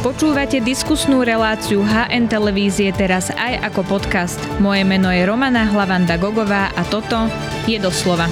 Počúvate diskusnú reláciu HN Televízie teraz aj ako podcast. Moje meno je Romana Hlavanda Gogová a toto je doslova.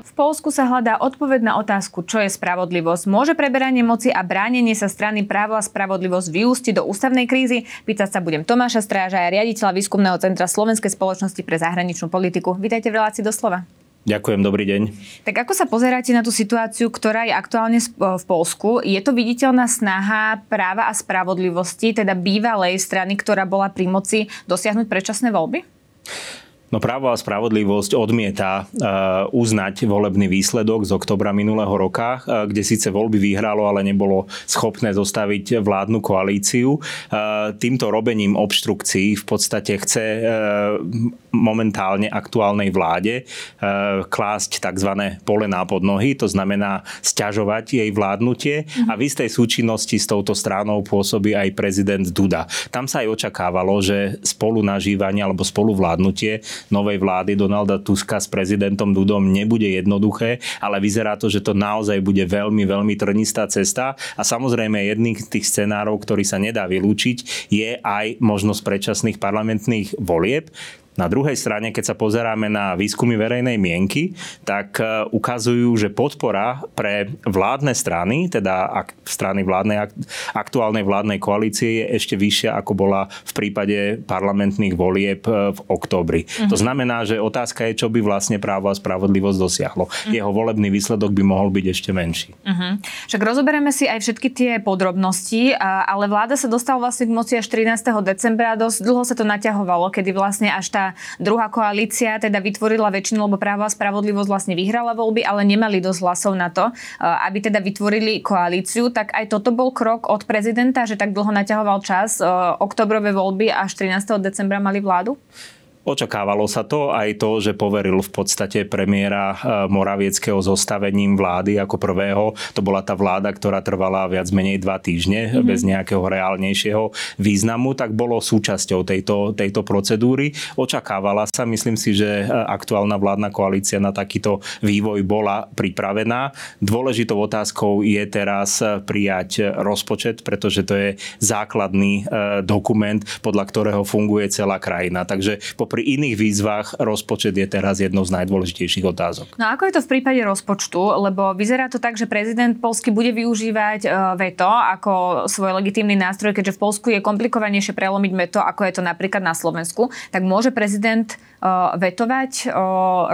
V Polsku sa hľadá odpoveď na otázku, čo je spravodlivosť. Môže preberanie moci a bránenie sa strany právo a spravodlivosť vyústiť do ústavnej krízy? Pýtať sa budem Tomáša Stráža, riaditeľa Výskumného centra Slovenskej spoločnosti pre zahraničnú politiku. Vítajte v relácii doslova. Ďakujem, dobrý deň. Tak ako sa pozeráte na tú situáciu, ktorá je aktuálne v Polsku? Je to viditeľná snaha práva a spravodlivosti, teda bývalej strany, ktorá bola pri moci, dosiahnuť predčasné voľby? No právo a spravodlivosť odmieta uh, uznať volebný výsledok z oktobra minulého roka, uh, kde síce voľby vyhralo, ale nebolo schopné zostaviť vládnu koalíciu. Uh, týmto robením obštrukcií v podstate chce momentálne aktuálnej vláde klásť tzv. polená pod nohy, to znamená stiažovať jej vládnutie a v istej súčinnosti s touto stranou pôsobí aj prezident Duda. Tam sa aj očakávalo, že spolu nažívanie alebo spolu vládnutie novej vlády Donalda Tuska s prezidentom Dudom nebude jednoduché, ale vyzerá to, že to naozaj bude veľmi, veľmi trnistá cesta a samozrejme jedným z tých scenárov, ktorý sa nedá vylúčiť, je aj možnosť predčasných parlamentných volieb. Na druhej strane, keď sa pozeráme na výskumy verejnej mienky, tak e, ukazujú, že podpora pre vládne strany, teda strany vládnej, aktuálnej vládnej koalície je ešte vyššia, ako bola v prípade parlamentných volieb e, v oktobri. Uh-huh. To znamená, že otázka je, čo by vlastne právo a spravodlivosť dosiahlo. Uh-huh. Jeho volebný výsledok by mohol byť ešte menší. Uh-huh. Však rozoberieme si aj všetky tie podrobnosti, ale vláda sa dostala vlastne k moci až 13. decembra dosť dlho sa to naťahovalo, kedy vlastne až tá druhá koalícia teda vytvorila väčšinu, lebo právo a spravodlivosť vlastne vyhrala voľby, ale nemali dosť hlasov na to, eh, aby teda vytvorili koalíciu. Tak aj toto bol krok od prezidenta, že tak dlho naťahoval čas. Eh, oktobrové voľby až 13. decembra mali vládu? Očakávalo sa to aj to, že poveril v podstate premiéra e, Moravieckého zostavením vlády ako prvého. To bola tá vláda, ktorá trvala viac menej dva týždne mm-hmm. bez nejakého reálnejšieho významu, tak bolo súčasťou tejto, tejto procedúry. Očakávala sa, myslím si, že e, aktuálna vládna koalícia na takýto vývoj bola pripravená. Dôležitou otázkou je teraz e, prijať rozpočet, pretože to je základný dokument, podľa ktorého funguje celá krajina. Takže popri pri iných výzvach rozpočet je teraz jednou z najdôležitejších otázok. No ako je to v prípade rozpočtu? Lebo vyzerá to tak, že prezident Polsky bude využívať e, veto ako svoj legitímny nástroj, keďže v Polsku je komplikovanejšie prelomiť veto, ako je to napríklad na Slovensku. Tak môže prezident e, vetovať e,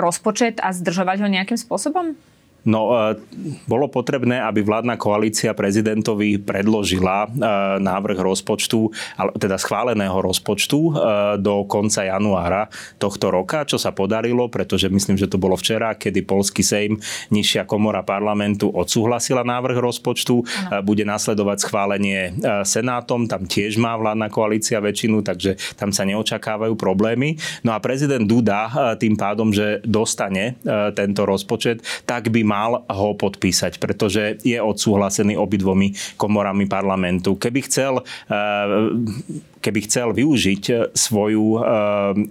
rozpočet a zdržovať ho nejakým spôsobom? No, e, bolo potrebné, aby vládna koalícia prezidentovi predložila e, návrh rozpočtu, teda schváleného rozpočtu e, do konca januára tohto roka, čo sa podarilo, pretože myslím, že to bolo včera, kedy Polský sejm, nižšia komora parlamentu odsúhlasila návrh rozpočtu. Ano. Bude nasledovať schválenie Senátom, tam tiež má vládna koalícia väčšinu, takže tam sa neočakávajú problémy. No a prezident Duda tým pádom, že dostane tento rozpočet, tak by mal ho podpísať, pretože je odsúhlasený obidvomi komorami parlamentu. Keby chcel uh, keby chcel využiť e, svoju, e,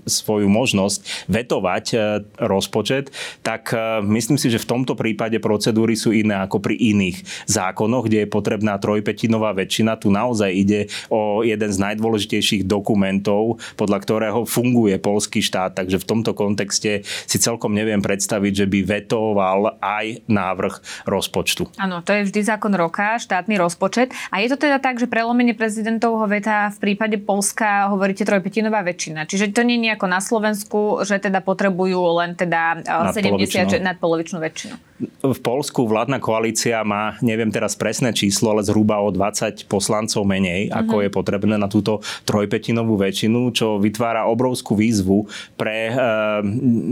svoju možnosť vetovať e, rozpočet, tak myslím si, že v tomto prípade procedúry sú iné ako pri iných zákonoch, kde je potrebná trojpetinová väčšina. Tu naozaj ide o jeden z najdôležitejších dokumentov, podľa ktorého funguje polský štát. Takže v tomto kontexte si celkom neviem predstaviť, že by vetoval aj návrh rozpočtu. Áno, to je vždy zákon roka, štátny rozpočet. A je to teda tak, že prelomenie prezidentovho veta v prípade Polska hovoríte trojpetinová väčšina. Čiže to nie je ako na Slovensku, že teda potrebujú len teda 70 nad polovičnú väčšinu v Polsku vládna koalícia má, neviem teraz presné číslo, ale zhruba o 20 poslancov menej, mm-hmm. ako je potrebné na túto trojpetinovú väčšinu, čo vytvára obrovskú výzvu pre e,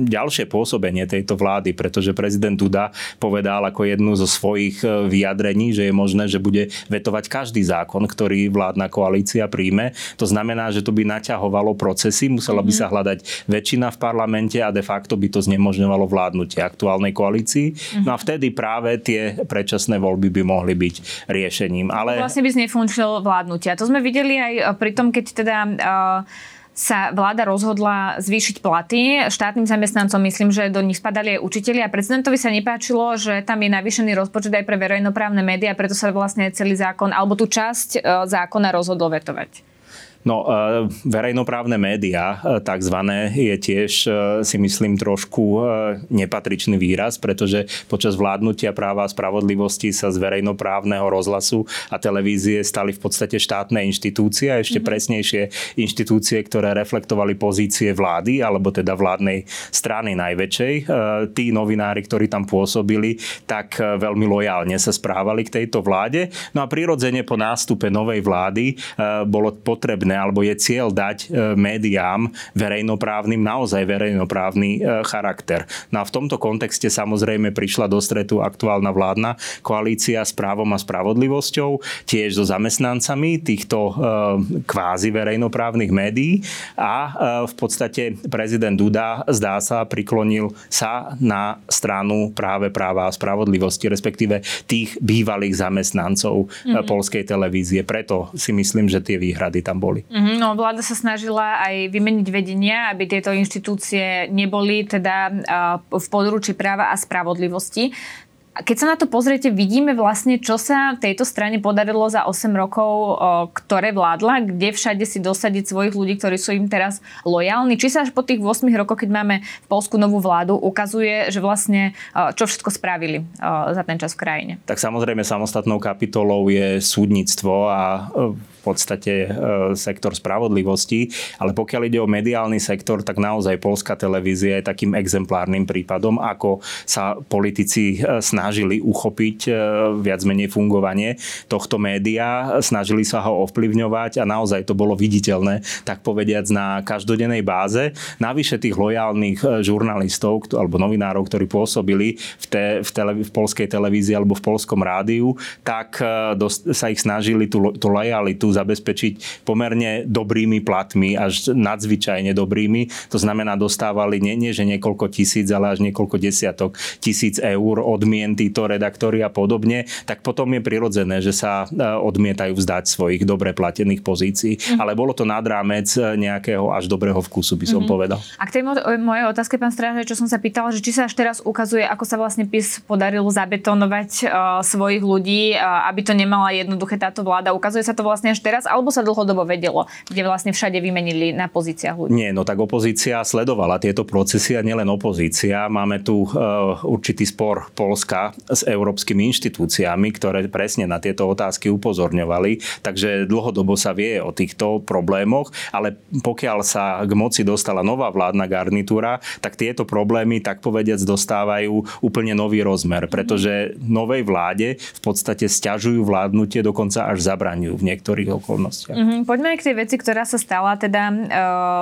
ďalšie pôsobenie tejto vlády, pretože prezident Duda povedal ako jednu zo svojich eh, vyjadrení, že je možné, že bude vetovať každý zákon, ktorý vládna koalícia príjme. To znamená, že to by naťahovalo procesy, musela by mhm. sa hľadať väčšina v parlamente a de facto by to znemožňovalo vládnutie aktuálnej koalícii. No a vtedy práve tie predčasné voľby by mohli byť riešením. Ale... Vlastne by znefunkčil vládnutia. To sme videli aj pri tom, keď teda uh, sa vláda rozhodla zvýšiť platy. Štátnym zamestnancom myslím, že do nich spadali aj učiteľi a prezidentovi sa nepáčilo, že tam je navýšený rozpočet aj pre verejnoprávne médiá, preto sa vlastne celý zákon alebo tú časť e, zákona rozhodol vetovať. No, e, verejnoprávne médiá, e, takzvané, je tiež, e, si myslím, trošku nepatričný výraz, pretože počas vládnutia práva a spravodlivosti sa z verejnoprávneho rozhlasu a televízie stali v podstate štátne inštitúcie a ešte mm-hmm. presnejšie inštitúcie, ktoré reflektovali pozície vlády, alebo teda vládnej strany najväčšej. Tí novinári, ktorí tam pôsobili, tak veľmi lojálne sa správali k tejto vláde. No a prirodzene po nástupe novej vlády bolo potrebné potrebné, alebo je cieľ dať e, médiám verejnoprávnym naozaj verejnoprávny e, charakter. No a v tomto kontexte samozrejme prišla do stretu aktuálna vládna koalícia s právom a spravodlivosťou, tiež so zamestnancami týchto e, kvázi verejnoprávnych médií a v podstate prezident Duda zdá sa priklonil sa na stranu práve práva a spravodlivosti, respektíve tých bývalých zamestnancov mm-hmm. polskej televízie. Preto si myslím, že tie výhrady tam boli boli. Mm-hmm, no, vláda sa snažila aj vymeniť vedenia, aby tieto inštitúcie neboli teda uh, v područí práva a spravodlivosti. Keď sa na to pozriete, vidíme vlastne, čo sa tejto strane podarilo za 8 rokov, ktoré vládla, kde všade si dosadiť svojich ľudí, ktorí sú im teraz lojálni. Či sa až po tých 8 rokoch, keď máme v Polsku novú vládu, ukazuje, že vlastne čo všetko spravili za ten čas v krajine. Tak samozrejme samostatnou kapitolou je súdnictvo a podstate e, sektor spravodlivosti, ale pokiaľ ide o mediálny sektor, tak naozaj polská televízia je takým exemplárnym prípadom, ako sa politici e, snažili uchopiť e, viac menej fungovanie tohto média, snažili sa ho ovplyvňovať a naozaj to bolo viditeľné, tak povediac na každodennej báze. Navyše tých lojálnych žurnalistov alebo novinárov, ktorí pôsobili v, te, v, tele, v polskej televízii alebo v polskom rádiu, tak sa ich snažili tú, tú lojalitu zabezpečiť pomerne dobrými platmi, až nadzvyčajne dobrými. To znamená, dostávali nie, nie že niekoľko tisíc, ale až niekoľko desiatok tisíc eur odmien títo redaktori a podobne, tak potom je prirodzené, že sa e, odmietajú vzdať svojich dobre platených pozícií. Mm. Ale bolo to nad rámec e, nejakého až dobrého vkusu, by som mm-hmm. povedal. A k tej mojej otázke, pán Stráže, čo som sa pýtala, že či sa až teraz ukazuje, ako sa vlastne PIS podarilo zabetonovať uh, svojich ľudí, uh, aby to nemala jednoduché táto vláda. Ukazuje sa to vlastne až teraz, alebo sa dlhodobo vedelo, kde vlastne všade vymenili na pozíciách ľudí? Nie, no tak opozícia sledovala tieto procesy a nielen opozícia. Máme tu uh, určitý spor Polska s európskymi inštitúciami, ktoré presne na tieto otázky upozorňovali. Takže dlhodobo sa vie o týchto problémoch, ale pokiaľ sa k moci dostala nová vládna garnitúra, tak tieto problémy, tak povediac, dostávajú úplne nový rozmer, pretože novej vláde v podstate stiažujú vládnutie, dokonca až zabraňujú v niektorých okolnostiach okolnostiach. Mm-hmm. Poďme k tej veci, ktorá sa stala teda uh,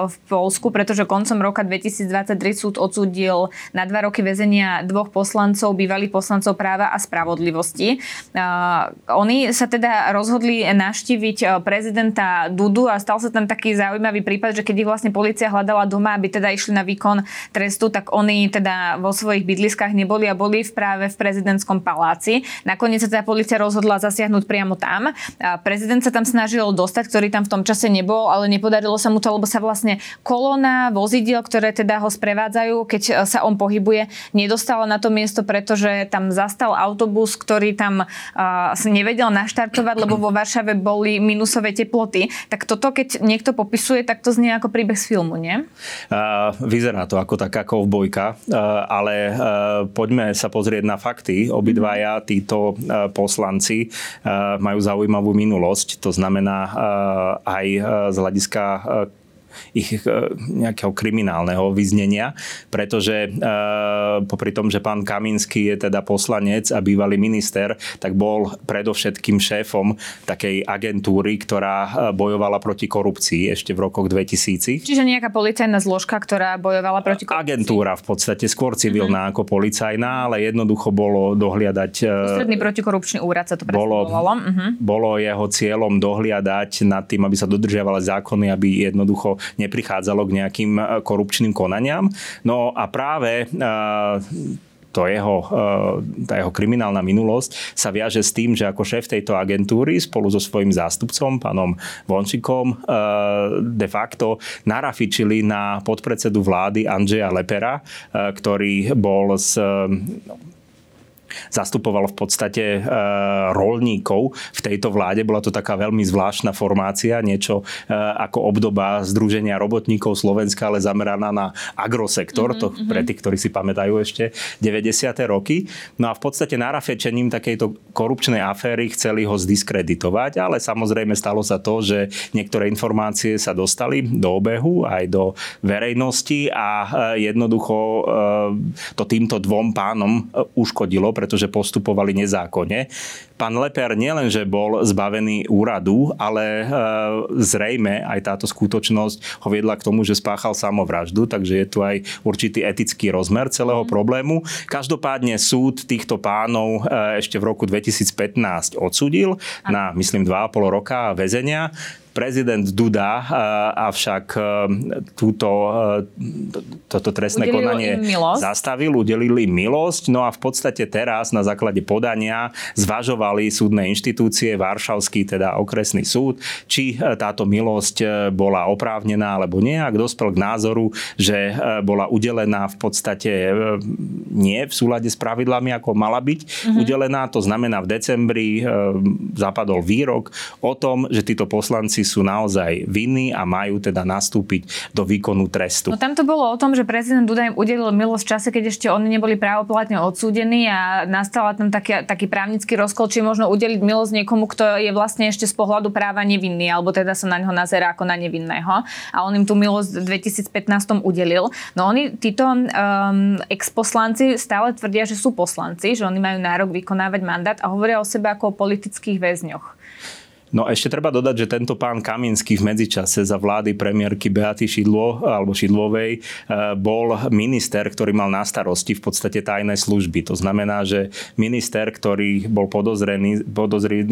v Polsku, pretože koncom roka 2023 súd odsúdil na dva roky väzenia dvoch poslancov, bývalých poslancov práva a spravodlivosti. Uh, oni sa teda rozhodli naštíviť prezidenta Dudu a stal sa tam taký zaujímavý prípad, že keď ich vlastne policia hľadala doma, aby teda išli na výkon trestu, tak oni teda vo svojich bydliskách neboli a boli práve v prezidentskom paláci. Nakoniec sa teda policia rozhodla zasiahnuť priamo tam. Prezident sa tam snažil dostať, ktorý tam v tom čase nebol, ale nepodarilo sa mu to, lebo sa vlastne kolóna vozidiel, ktoré teda ho sprevádzajú, keď e, sa on pohybuje, nedostala na to miesto, pretože tam zastal autobus, ktorý tam uh, nevedel naštartovať, lebo vo Varšave boli minusové teploty. Tak toto, keď niekto popisuje, tak to znie ako príbeh z filmu, nie? Uh, vyzerá to ako taká kovbojka, uh, ale uh, poďme sa pozrieť na fakty. Obidvaja títo uh, poslanci uh, majú zaujímavú minulosť. To znamená, Eh, aj eh, z hľadiska eh, ich eh, nejakého kriminálneho vyznenia, pretože eh, popri tom, že pán Kaminský je teda poslanec a bývalý minister, tak bol predovšetkým šéfom takej agentúry, ktorá eh, bojovala proti korupcii ešte v rokoch 2000. Čiže nejaká policajná zložka, ktorá bojovala proti korupcii? Agentúra v podstate, skôr civilná uh-huh. ako policajná, ale jednoducho bolo dohliadať... Ústredný protikorupčný úrad sa to bolo, uh-huh. bolo jeho cieľom dohliadať nad tým, aby sa dodržiavali zákony, aby jednoducho neprichádzalo k nejakým e, korupčným konaniam. No a práve e, to jeho, tá jeho kriminálna minulosť sa viaže s tým, že ako šéf tejto agentúry spolu so svojím zástupcom, pánom Vončikom, de facto narafičili na podpredsedu vlády Andžeja Lepera, ktorý bol z zastupoval v podstate e, rolníkov v tejto vláde. Bola to taká veľmi zvláštna formácia, niečo e, ako obdoba Združenia robotníkov Slovenska, ale zameraná na agrosektor, mm-hmm. to mhm. pre tých, ktorí si pamätajú ešte 90. roky. No a v podstate narafečením takejto korupčnej aféry chceli ho zdiskreditovať, ale samozrejme stalo sa to, že niektoré informácie sa dostali do obehu aj do verejnosti a e, jednoducho e, to týmto dvom pánom e, uškodilo, pretože postupovali nezákonne. Pán Leper nielenže bol zbavený úradu, ale e, zrejme aj táto skutočnosť ho viedla k tomu, že spáchal samovraždu, takže je tu aj určitý etický rozmer celého mm. problému. Každopádne súd týchto pánov e, ešte v roku 2015 odsudil na, myslím, 2,5 roka väzenia prezident Duda avšak e, túto, e, toto trestné udelil konanie zastavil, udelil im milosť. No a v podstate teraz na základe podania zvažovali súdne inštitúcie, Varšavský, teda okresný súd, či e, táto milosť bola oprávnená alebo nie. Ak dospel k názoru, že bola udelená v podstate nie v súlade s pravidlami, ako mala byť mm-hmm. udelená, to znamená v decembri zapadol výrok o tom, že títo poslanci sú naozaj vinní a majú teda nastúpiť do výkonu trestu. No tam to bolo o tom, že prezident Duda im udelil milosť v čase, keď ešte oni neboli právoplatne odsúdení a nastala tam taký, taký právnický rozkol, či možno udeliť milosť niekomu, kto je vlastne ešte z pohľadu práva nevinný, alebo teda sa na ňo nazerá ako na nevinného. A on im tú milosť v 2015 udelil. No oni, títo um, exposlanci stále tvrdia, že sú poslanci, že oni majú nárok vykonávať mandát a hovoria o sebe ako o politických väzňoch. No ešte treba dodať, že tento pán Kaminský v medzičase za vlády premiérky Beaty Šidlo alebo Šidlovej e, bol minister, ktorý mal na starosti v podstate tajné služby. To znamená, že minister, ktorý bol podozrený, podozrený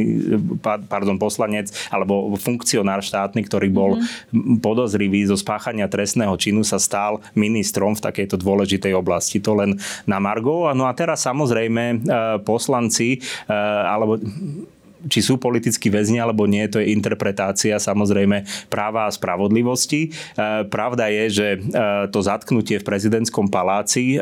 pardon, poslanec alebo funkcionár štátny, ktorý bol mm-hmm. podozrivý zo spáchania trestného činu, sa stal ministrom v takejto dôležitej oblasti. To len na Margo. No a teraz samozrejme e, poslanci e, alebo či sú politickí väzni alebo nie, to je interpretácia samozrejme práva a spravodlivosti. E, pravda je, že e, to zatknutie v prezidentskom paláci e,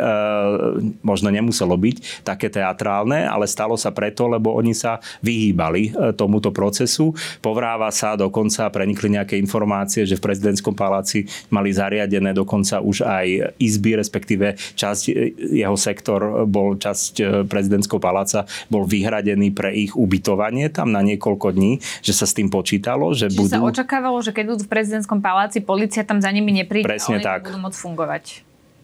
možno nemuselo byť také teatrálne, ale stalo sa preto, lebo oni sa vyhýbali tomuto procesu. Povráva sa dokonca, prenikli nejaké informácie, že v prezidentskom paláci mali zariadené dokonca už aj izby, respektíve časť jeho sektor bol, časť prezidentského paláca bol vyhradený pre ich ubytovanie zostane tam na niekoľko dní, že sa s tým počítalo, že Čiže budú... sa očakávalo, že keď budú v prezidentskom paláci, policia tam za nimi nepríde Presne oni tak. budú môcť fungovať.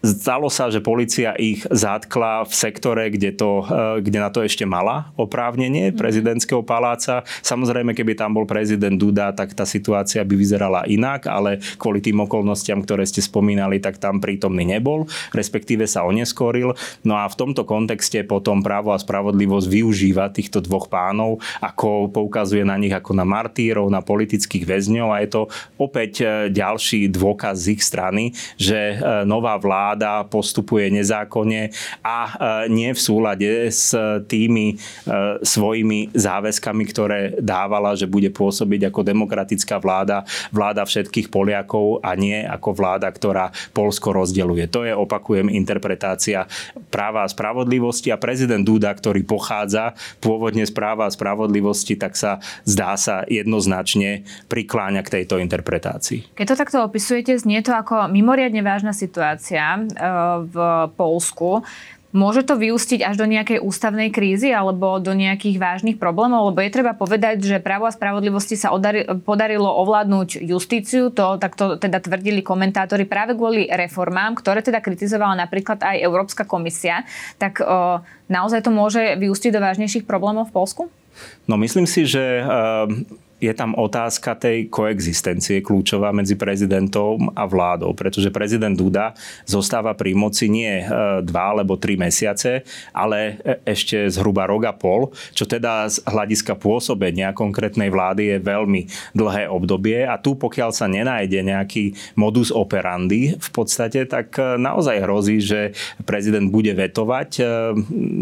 Stalo sa, že policia ich zátkla v sektore, kde, to, eh, kde na to ešte mala oprávnenie mhm. prezidentského paláca. Samozrejme, keby tam bol prezident Duda, tak tá situácia by vyzerala inak, ale kvôli tým okolnostiam, ktoré ste spomínali, tak tam prítomný nebol, respektíve sa oneskoril. No a v tomto kontexte potom právo a spravodlivosť využíva týchto dvoch pánov, ako poukazuje na nich ako na martírov, na politických väzňov a je to opäť eh, ďalší dôkaz z ich strany, že eh, nová vláda vláda postupuje nezákonne a e, nie v súlade s tými e, svojimi záväzkami, ktoré dávala, že bude pôsobiť ako demokratická vláda, vláda všetkých Poliakov a nie ako vláda, ktorá Polsko rozdeluje. To je, opakujem, interpretácia práva a spravodlivosti a prezident Duda, ktorý pochádza pôvodne z práva a spravodlivosti, tak sa zdá sa jednoznačne prikláňa k tejto interpretácii. Keď to takto opisujete, znie to ako mimoriadne vážna situácia. E, v Polsku. Môže to vyústiť až do nejakej ústavnej krízy alebo do nejakých vážnych problémov? Lebo je treba povedať, že právo a spravodlivosti sa podarilo ovládnuť justíciu, to takto teda tvrdili komentátori práve kvôli reformám, ktoré teda kritizovala napríklad aj Európska komisia. Tak o, naozaj to môže vyústiť do vážnejších problémov v Polsku? No myslím si, že je tam otázka tej koexistencie kľúčová medzi prezidentom a vládou, pretože prezident Duda zostáva pri moci nie e, dva alebo tri mesiace, ale e, ešte zhruba rok a pol, čo teda z hľadiska pôsobenia konkrétnej vlády je veľmi dlhé obdobie. A tu pokiaľ sa nenájde nejaký modus operandi v podstate, tak e, naozaj hrozí, že prezident bude vetovať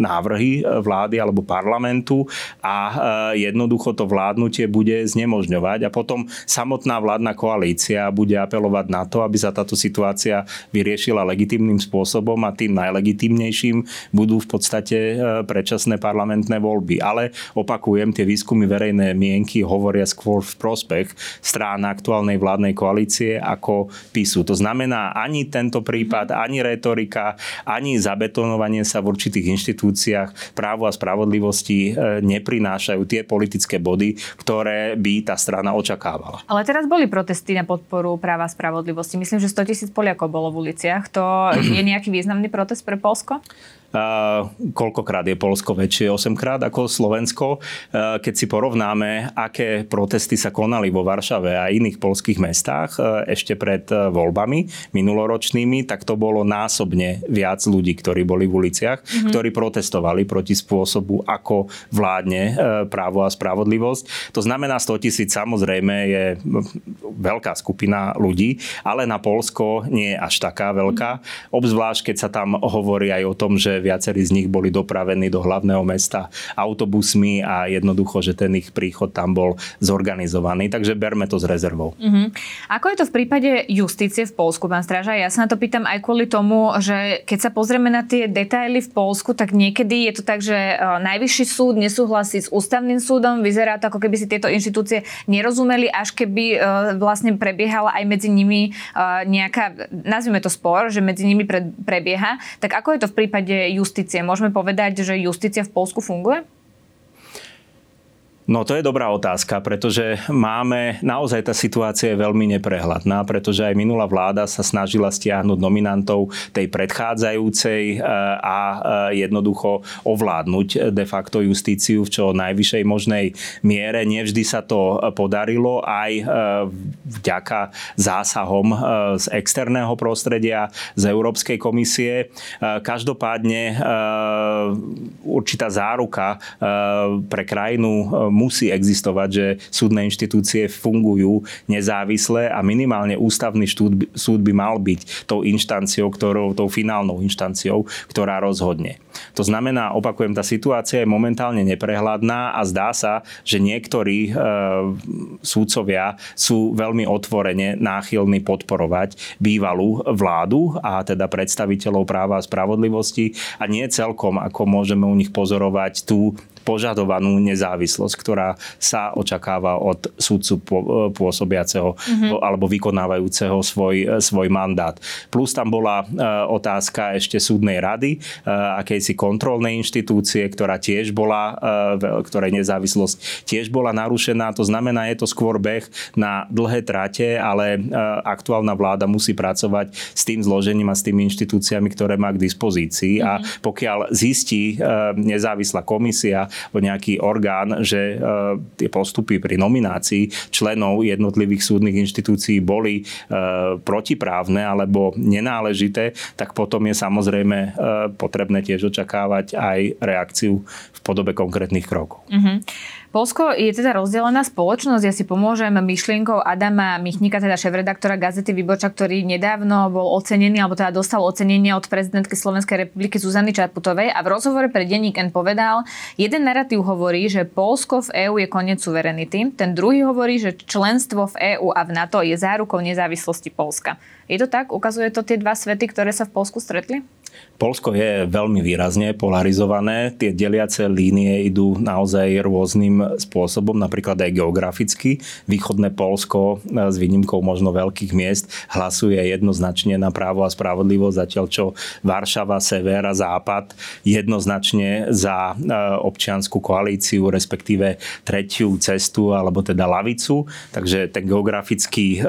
návrhy vlády alebo parlamentu a jednoducho to vládnutie bude znemožňovať a potom samotná vládna koalícia bude apelovať na to, aby sa táto situácia vyriešila legitimným spôsobom a tým najlegitimnejším budú v podstate e, predčasné parlamentné voľby. Ale opakujem, tie výskumy verejné mienky hovoria skôr v prospech strán aktuálnej vládnej koalície ako PISu. To znamená, ani tento prípad, ani retorika, ani zabetonovanie sa v určitých inštitúciách právo a spravodlivosti e, neprinášajú tie politické body, ktoré by tá strana očakávala. Ale teraz boli protesty na podporu práva a spravodlivosti. Myslím, že 100 tisíc Poliakov bolo v uliciach. To je nejaký významný protest pre Polsko? Koľkokrát je Polsko väčšie? 8 krát ako Slovensko. Keď si porovnáme, aké protesty sa konali vo Varšave a iných polských mestách ešte pred voľbami minuloročnými, tak to bolo násobne viac ľudí, ktorí boli v uliciach, mm-hmm. ktorí protestovali proti spôsobu, ako vládne právo a spravodlivosť. To znamená 100 tisíc samozrejme je veľká skupina ľudí, ale na Polsko nie je až taká veľká. Obzvlášť, keď sa tam hovorí aj o tom, že viacerí z nich boli dopravení do hlavného mesta autobusmi a jednoducho, že ten ich príchod tam bol zorganizovaný. Takže berme to s rezervou. Uh-huh. Ako je to v prípade justície v Polsku, pán Stráža? Ja sa na to pýtam aj kvôli tomu, že keď sa pozrieme na tie detaily v Polsku, tak niekedy je to tak, že e, najvyšší súd nesúhlasí s ústavným súdom. Vyzerá to, ako keby si tieto inštitúcie nerozumeli, až keby e, vlastne prebiehala aj medzi nimi e, nejaká, nazvime to spor, že medzi nimi prebieha. Tak ako je to v prípade justície? Môžeme povedať, že justícia v Polsku funguje? No to je dobrá otázka, pretože máme, naozaj tá situácia je veľmi neprehľadná, pretože aj minulá vláda sa snažila stiahnuť nominantov tej predchádzajúcej e, a e, jednoducho ovládnuť de facto justíciu v čo najvyššej možnej miere. Nevždy sa to podarilo aj e, vďaka zásahom z externého prostredia, z Európskej komisie. Každopádne určitá záruka pre krajinu musí existovať, že súdne inštitúcie fungujú nezávisle a minimálne ústavný štúd, súd by mal byť tou inštanciou, ktorou, tou finálnou inštanciou, ktorá rozhodne. To znamená, opakujem, tá situácia je momentálne neprehľadná a zdá sa, že niektorí e, súdcovia sú veľmi otvorene náchylní podporovať bývalú vládu a teda predstaviteľov práva a spravodlivosti a nie celkom, ako môžeme u nich pozorovať tú požadovanú nezávislosť, ktorá sa očakáva od súdcu pôsobiaceho mm-hmm. alebo vykonávajúceho svoj, svoj mandát. Plus tam bola e, otázka ešte súdnej rady, e, akejsi kontrolnej inštitúcie, ktorá tiež bola, e, ktorej nezávislosť tiež bola narušená. To znamená, je to skôr beh na dlhé trate, ale aktuálna vláda musí pracovať s tým zložením a s tými inštitúciami, ktoré má k dispozícii. Mm-hmm. A mhm. pokiaľ zistí nezávislá komisia alebo nejaký orgán, že e, tie postupy pri nominácii členov jednotlivých súdnych inštitúcií boli e, protiprávne alebo nenáležité, tak potom je samozrejme e, potrebné tiež očakávať aj reakciu v podobe konkrétnych krokov. Mm-hmm. Polsko je teda rozdelená spoločnosť. Ja si pomôžem myšlienkou Adama Michnika, teda šéf-redaktora gazety Výboča, ktorý nedávno bol ocenený, alebo teda dostal ocenenie od prezidentky Slovenskej republiky Zuzany Čaputovej a v rozhovore pre denník N povedal, jeden narratív hovorí, že Polsko v EÚ je koniec suverenity, ten druhý hovorí, že členstvo v EÚ a v NATO je zárukou nezávislosti Polska. Je to tak? Ukazuje to tie dva svety, ktoré sa v Polsku stretli? Polsko je veľmi výrazne polarizované. Tie deliace línie idú naozaj rôznym spôsobom, napríklad aj geograficky. Východné Polsko e, s výnimkou možno veľkých miest hlasuje jednoznačne na právo a spravodlivosť, zatiaľ čo Varšava, sever a západ jednoznačne za e, občianskú koalíciu, respektíve tretiu cestu alebo teda lavicu. Takže ten geografický e,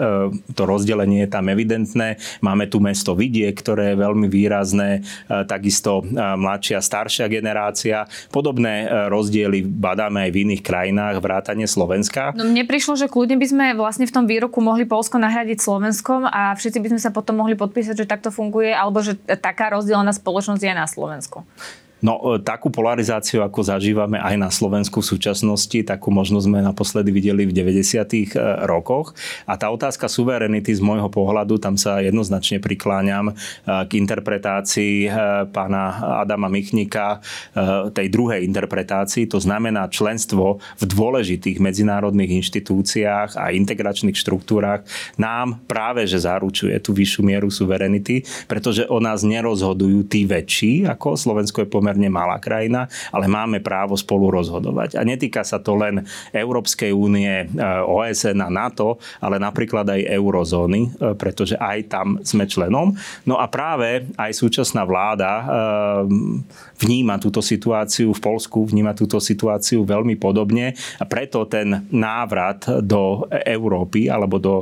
to rozdelenie je tam evidentné. Máme tu mesto Vidie, ktoré je veľmi výrazné máme takisto mladšia, staršia generácia. Podobné rozdiely badáme aj v iných krajinách, vrátane Slovenska. No mne prišlo, že kľudne by sme vlastne v tom výroku mohli Polsko nahradiť Slovenskom a všetci by sme sa potom mohli podpísať, že takto funguje, alebo že taká rozdielna spoločnosť je na Slovensku. No, e, takú polarizáciu, ako zažívame aj na Slovensku v súčasnosti, takú možno sme naposledy videli v 90. E, rokoch. A tá otázka suverenity z môjho pohľadu, tam sa jednoznačne prikláňam e, k interpretácii pána Adama Michnika, tej druhej interpretácii. To znamená členstvo v dôležitých medzinárodných inštitúciách a integračných štruktúrach nám práve, že zaručuje tú vyššiu mieru suverenity, pretože o nás nerozhodujú tí väčší, ako Slovensko je pomer pomerne malá krajina, ale máme právo spolu rozhodovať. A netýka sa to len Európskej únie, e, OSN a NATO, ale napríklad aj eurozóny, e, pretože aj tam sme členom. No a práve aj súčasná vláda e, vníma túto situáciu v Polsku, vníma túto situáciu veľmi podobne a preto ten návrat do Európy alebo do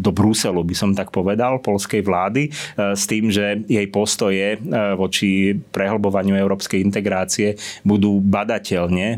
do Bruselu, by som tak povedal, polskej vlády, e, s tým, že jej postoje e, voči prehlbovaniu európskej integrácie budú badateľne e,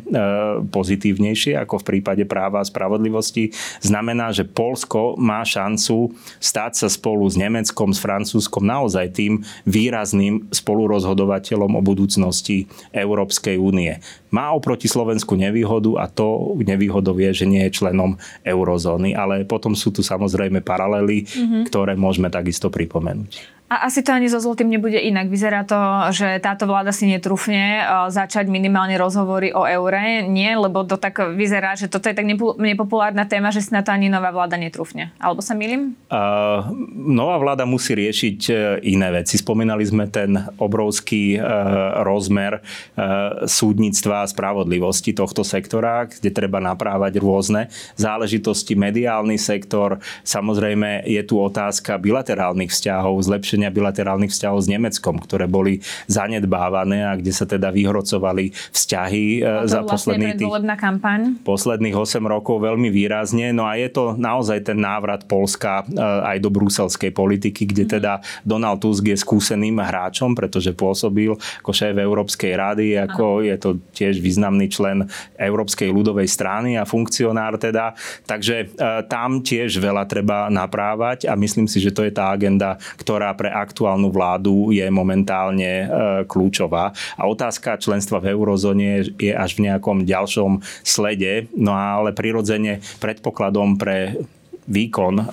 pozitívnejšie ako v prípade práva a spravodlivosti. Znamená, že Polsko má šancu stať sa spolu s Nemeckom, s Francúzskom naozaj tým výrazným spolurozhodovateľom o budúcnosti Európskej únie má oproti Slovensku nevýhodu a to nevýhodou je, že nie je členom eurozóny. Ale potom sú tu samozrejme paralely, mm-hmm. ktoré môžeme takisto pripomenúť. A asi to ani so zlotým nebude inak. Vyzerá to, že táto vláda si netrúfne začať minimálne rozhovory o eure. Nie, lebo to tak vyzerá, že toto je tak nepopulárna téma, že si na to ani nová vláda netrúfne. Alebo sa milím? Uh, nová vláda musí riešiť e, iné veci. Spomínali sme ten obrovský uh, rozmer uh, súdnictva a spravodlivosti tohto sektora, kde treba naprávať rôzne záležitosti. Mediálny sektor, samozrejme je tu otázka bilaterálnych vzťahov, zlepšenia zlepšenia bilaterálnych vzťahov s Nemeckom, ktoré boli zanedbávané a kde sa teda vyhrocovali vzťahy e, za vlastne posledných, tých, kampaň. posledných 8 rokov veľmi výrazne. No a je to naozaj ten návrat Polska e, aj do bruselskej politiky, kde mm. teda Donald Tusk je skúseným hráčom, pretože pôsobil ako šéf Európskej rady, ako Aha. je to tiež významný člen Európskej ľudovej strany a funkcionár teda. Takže e, tam tiež veľa treba naprávať a myslím si, že to je tá agenda, ktorá pre aktuálnu vládu je momentálne e, kľúčová. A otázka členstva v eurozóne je až v nejakom ďalšom slede, no ale prirodzene predpokladom pre výkon e,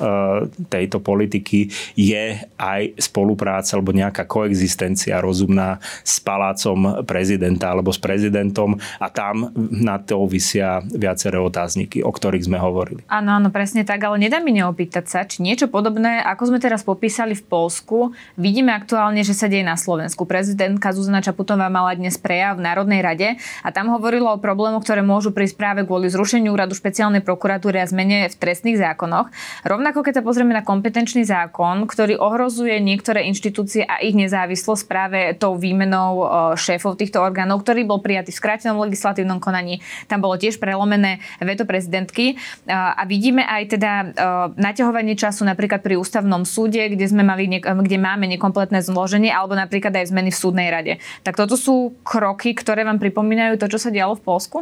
tejto politiky je aj spolupráca alebo nejaká koexistencia rozumná s palácom prezidenta alebo s prezidentom a tam na to vysia viaceré otázniky, o ktorých sme hovorili. Áno, áno, presne tak, ale nedá mi neopýtať sa, či niečo podobné, ako sme teraz popísali v Polsku, vidíme aktuálne, že sa deje na Slovensku. Prezidentka Zuzana Čaputová mala dnes prejav v Národnej rade a tam hovorila o problémoch, ktoré môžu prísť práve kvôli zrušeniu úradu špeciálnej prokuratúry a zmene v trestných zákonoch zákonoch. Rovnako keď sa pozrieme na kompetenčný zákon, ktorý ohrozuje niektoré inštitúcie a ich nezávislosť práve tou výmenou šéfov týchto orgánov, ktorý bol prijatý v skrátenom legislatívnom konaní. Tam bolo tiež prelomené veto prezidentky. A vidíme aj teda naťahovanie času napríklad pri ústavnom súde, kde, sme mali, kde máme nekompletné zloženie, alebo napríklad aj zmeny v súdnej rade. Tak toto sú kroky, ktoré vám pripomínajú to, čo sa dialo v Polsku?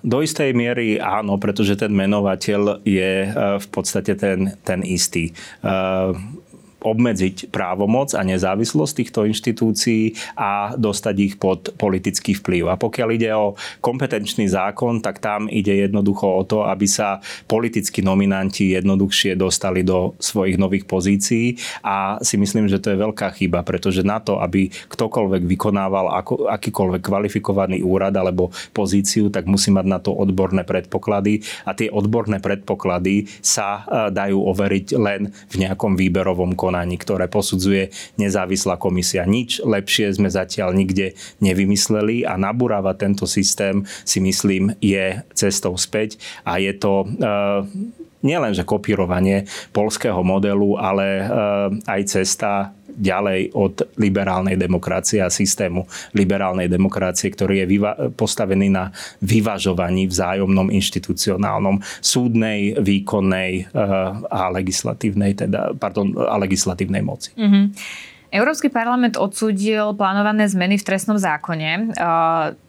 Do istej miery áno, pretože ten menovateľ je v podstate ten, ten istý obmedziť právomoc a nezávislosť týchto inštitúcií a dostať ich pod politický vplyv. A pokiaľ ide o kompetenčný zákon, tak tam ide jednoducho o to, aby sa politickí nominanti jednoduchšie dostali do svojich nových pozícií a si myslím, že to je veľká chyba, pretože na to, aby ktokoľvek vykonával ako, akýkoľvek kvalifikovaný úrad alebo pozíciu, tak musí mať na to odborné predpoklady a tie odborné predpoklady sa e, dajú overiť len v nejakom výberovom konaní konaní, ktoré posudzuje nezávislá komisia. Nič lepšie sme zatiaľ nikde nevymysleli a nabúrava tento systém si myslím je cestou späť a je to uh, nielenže kopírovanie polského modelu, ale uh, aj cesta ďalej od liberálnej demokracie a systému liberálnej demokracie, ktorý je vyva- postavený na vyvažovaní vzájomnom inštitucionálnom súdnej, výkonnej uh, a legislatívnej, teda, pardon, a legislatívnej moci. Mm-hmm. Európsky parlament odsúdil plánované zmeny v trestnom zákone.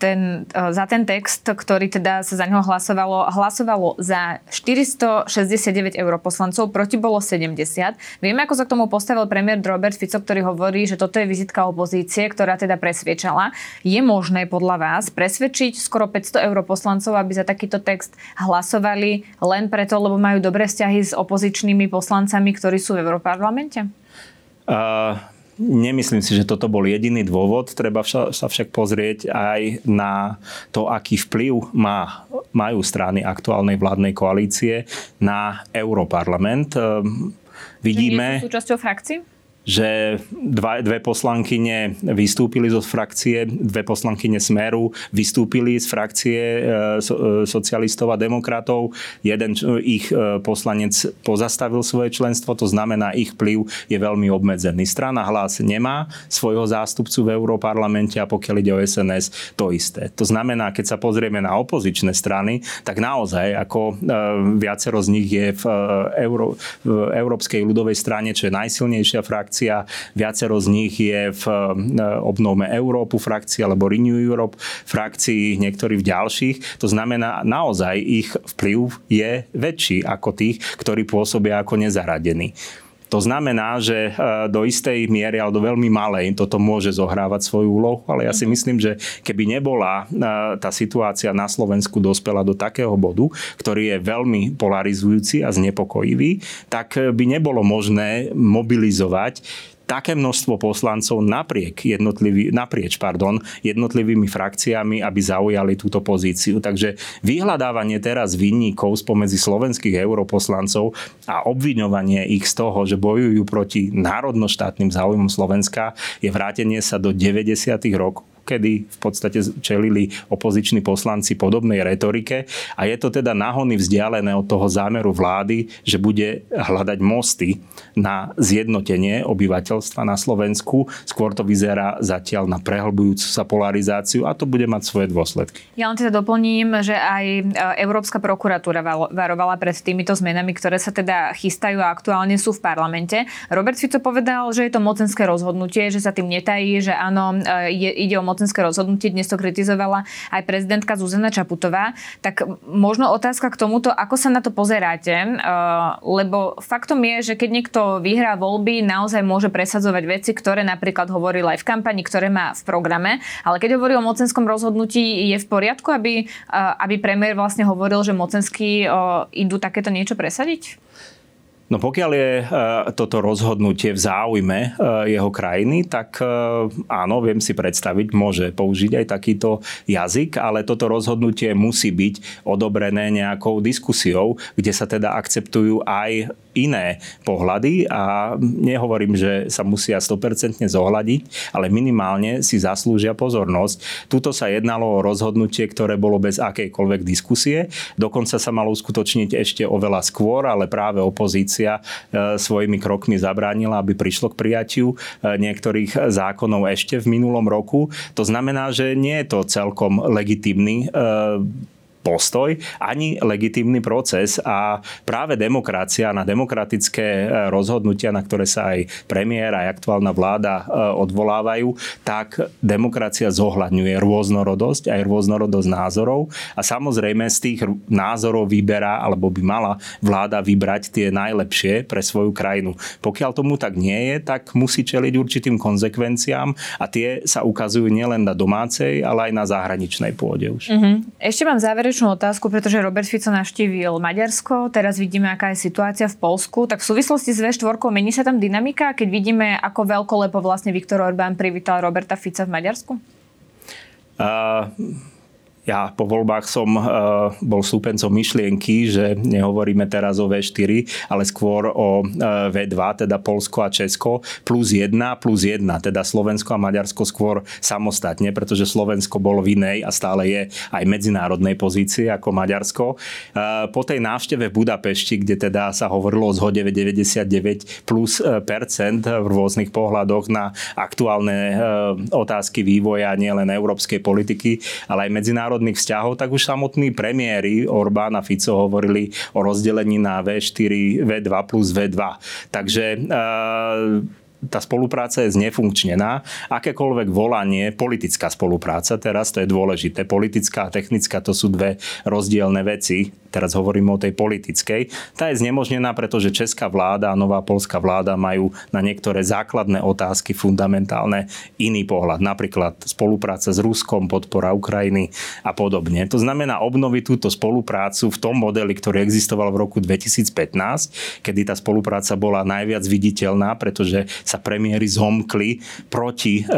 Ten, za ten text, ktorý teda sa za neho hlasovalo, hlasovalo za 469 europoslancov, proti bolo 70. Vieme, ako sa k tomu postavil premiér Robert Fico, ktorý hovorí, že toto je vizitka opozície, ktorá teda presviečala. Je možné podľa vás presvedčiť skoro 500 europoslancov, aby za takýto text hlasovali len preto, lebo majú dobré vzťahy s opozičnými poslancami, ktorí sú v Európarlamente? Uh Nemyslím si, že toto bol jediný dôvod. Treba sa však pozrieť aj na to, aký vplyv má, majú strany aktuálnej vládnej koalície na Europarlament. Ehm, vidíme... Že nie sú súčasťou frakcií? Že dva, dve poslankyne vystúpili zo frakcie, dve poslankyne Smeru vystúpili z frakcie e, so, e, socialistov a demokratov. Jeden ich e, poslanec pozastavil svoje členstvo, to znamená, ich vplyv je veľmi obmedzený. Strana hlas nemá svojho zástupcu v Európarlamente a pokiaľ ide o SNS, to isté. To znamená, keď sa pozrieme na opozičné strany, tak naozaj ako viacero z nich je v, Euró- v Európskej ľudovej strane, čo je najsilnejšia frakcia, frakcia, viacero z nich je v e, obnome Európu frakcii alebo Renew Europe frakcii, niektorí v ďalších. To znamená, naozaj ich vplyv je väčší ako tých, ktorí pôsobia ako nezaradení. To znamená, že e, do istej miery, ale do veľmi malej, toto môže zohrávať svoju úlohu, ale ja si mhm. myslím, že keby nebola e, tá situácia na Slovensku dospela do takého bodu, ktorý je veľmi polarizujúci a znepokojivý, tak by nebolo možné mobilizovať také množstvo poslancov napriek jednotlivý, naprieč pardon, jednotlivými frakciami, aby zaujali túto pozíciu. Takže vyhľadávanie teraz vinníkov spomedzi slovenských europoslancov a obviňovanie ich z toho, že bojujú proti národnoštátnym záujmom Slovenska, je vrátenie sa do 90. rokov kedy v podstate čelili opoziční poslanci podobnej retorike a je to teda nahony vzdialené od toho zámeru vlády, že bude hľadať mosty na zjednotenie obyvateľstva na Slovensku. Skôr to vyzerá zatiaľ na prehlbujúcu sa polarizáciu a to bude mať svoje dôsledky. Ja len teda doplním, že aj e, Európska prokuratúra varovala pred týmito zmenami, ktoré sa teda chystajú a aktuálne sú v parlamente. Robert Fico povedal, že je to mocenské rozhodnutie, že sa tým netají, že áno, e, ide o mocenské rozhodnutie, dnes to kritizovala aj prezidentka Zuzana Čaputová. Tak možno otázka k tomuto, ako sa na to pozeráte, uh, lebo faktom je, že keď niekto vyhrá voľby, naozaj môže presadzovať veci, ktoré napríklad hovoril aj v kampani, ktoré má v programe, ale keď hovorí o mocenskom rozhodnutí, je v poriadku, aby, uh, aby premiér vlastne hovoril, že mocensky uh, idú takéto niečo presadiť? No pokiaľ je e, toto rozhodnutie v záujme e, jeho krajiny, tak e, áno, viem si predstaviť, môže použiť aj takýto jazyk, ale toto rozhodnutie musí byť odobrené nejakou diskusiou, kde sa teda akceptujú aj iné pohľady a nehovorím, že sa musia 100% zohľadiť, ale minimálne si zaslúžia pozornosť. Tuto sa jednalo o rozhodnutie, ktoré bolo bez akejkoľvek diskusie. Dokonca sa malo uskutočniť ešte oveľa skôr, ale práve opozícia e, svojimi krokmi zabránila, aby prišlo k prijatiu e, niektorých zákonov ešte v minulom roku. To znamená, že nie je to celkom legitimný e, postoj, ani legitímny proces a práve demokracia na demokratické e, rozhodnutia, na ktoré sa aj premiér, aj aktuálna vláda e, odvolávajú, tak demokracia zohľadňuje rôznorodosť, aj rôznorodosť názorov a samozrejme z tých názorov vyberá, alebo by mala vláda vybrať tie najlepšie pre svoju krajinu. Pokiaľ tomu tak nie je, tak musí čeliť určitým konsekvenciám a tie sa ukazujú nielen na domácej, ale aj na zahraničnej pôde už. Mm-hmm. Ešte mám záver záverečnú otázku, pretože Robert Fico navštívil Maďarsko, teraz vidíme, aká je situácia v Polsku. Tak v súvislosti s V4 mení sa tam dynamika, keď vidíme, ako veľkolepo vlastne Viktor Orbán privítal Roberta Fica v Maďarsku? Uh, ja po voľbách som uh, bol súpencom myšlienky, že nehovoríme teraz o V4, ale skôr o e, V2, teda Polsko a Česko, plus 1, plus 1, teda Slovensko a Maďarsko skôr samostatne, pretože Slovensko bolo v inej a stále je aj medzinárodnej pozícii ako Maďarsko. Uh, po tej návšteve v Budapešti, kde teda sa hovorilo o zhode 99 plus percent v rôznych pohľadoch na aktuálne otázky vývoja nielen európskej politiky, ale aj medzinárodnej medzinárodných vzťahov, tak už samotní premiéry Orbán a Fico hovorili o rozdelení na V4, V2 plus V2. Takže tá spolupráca je znefunkčnená. Akékoľvek volanie, politická spolupráca, teraz to je dôležité, politická a technická to sú dve rozdielne veci, teraz hovorím o tej politickej, tá je znemožnená, pretože česká vláda a nová polská vláda majú na niektoré základné otázky fundamentálne iný pohľad. Napríklad spolupráca s Ruskom, podpora Ukrajiny a podobne. To znamená obnoviť túto spoluprácu v tom modeli, ktorý existoval v roku 2015, kedy tá spolupráca bola najviac viditeľná, pretože sa premiéry zomkli proti e,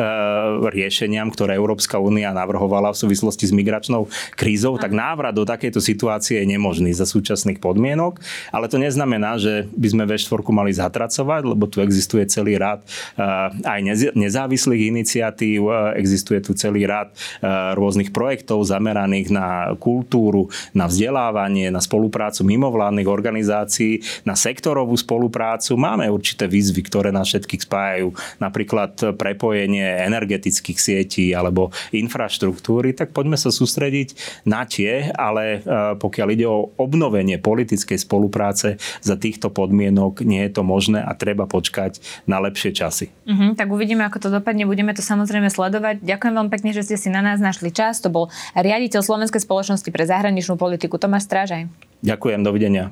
riešeniam, ktoré Európska únia navrhovala v súvislosti s migračnou krízou, tak návrat do takejto situácie je nemožný za súčasných podmienok, ale to neznamená, že by sme V4 mali zatracovať, lebo tu existuje celý rad eh, aj nezávislých iniciatív, eh, existuje tu celý rad eh, rôznych projektov zameraných na kultúru, na vzdelávanie, na spoluprácu mimovládnych organizácií, na sektorovú spoluprácu. Máme určité výzvy, ktoré nás všetkých spájajú, napríklad prepojenie energetických sietí alebo infraštruktúry, tak poďme sa sústrediť na tie, ale pokiaľ ide o obnovenie politickej spolupráce za týchto podmienok nie je to možné a treba počkať na lepšie časy. Uh-huh, tak uvidíme, ako to dopadne. Budeme to samozrejme sledovať. Ďakujem veľmi pekne, že ste si na nás našli čas. To bol riaditeľ Slovenskej spoločnosti pre zahraničnú politiku Tomáš Strážaj. Ďakujem, dovidenia.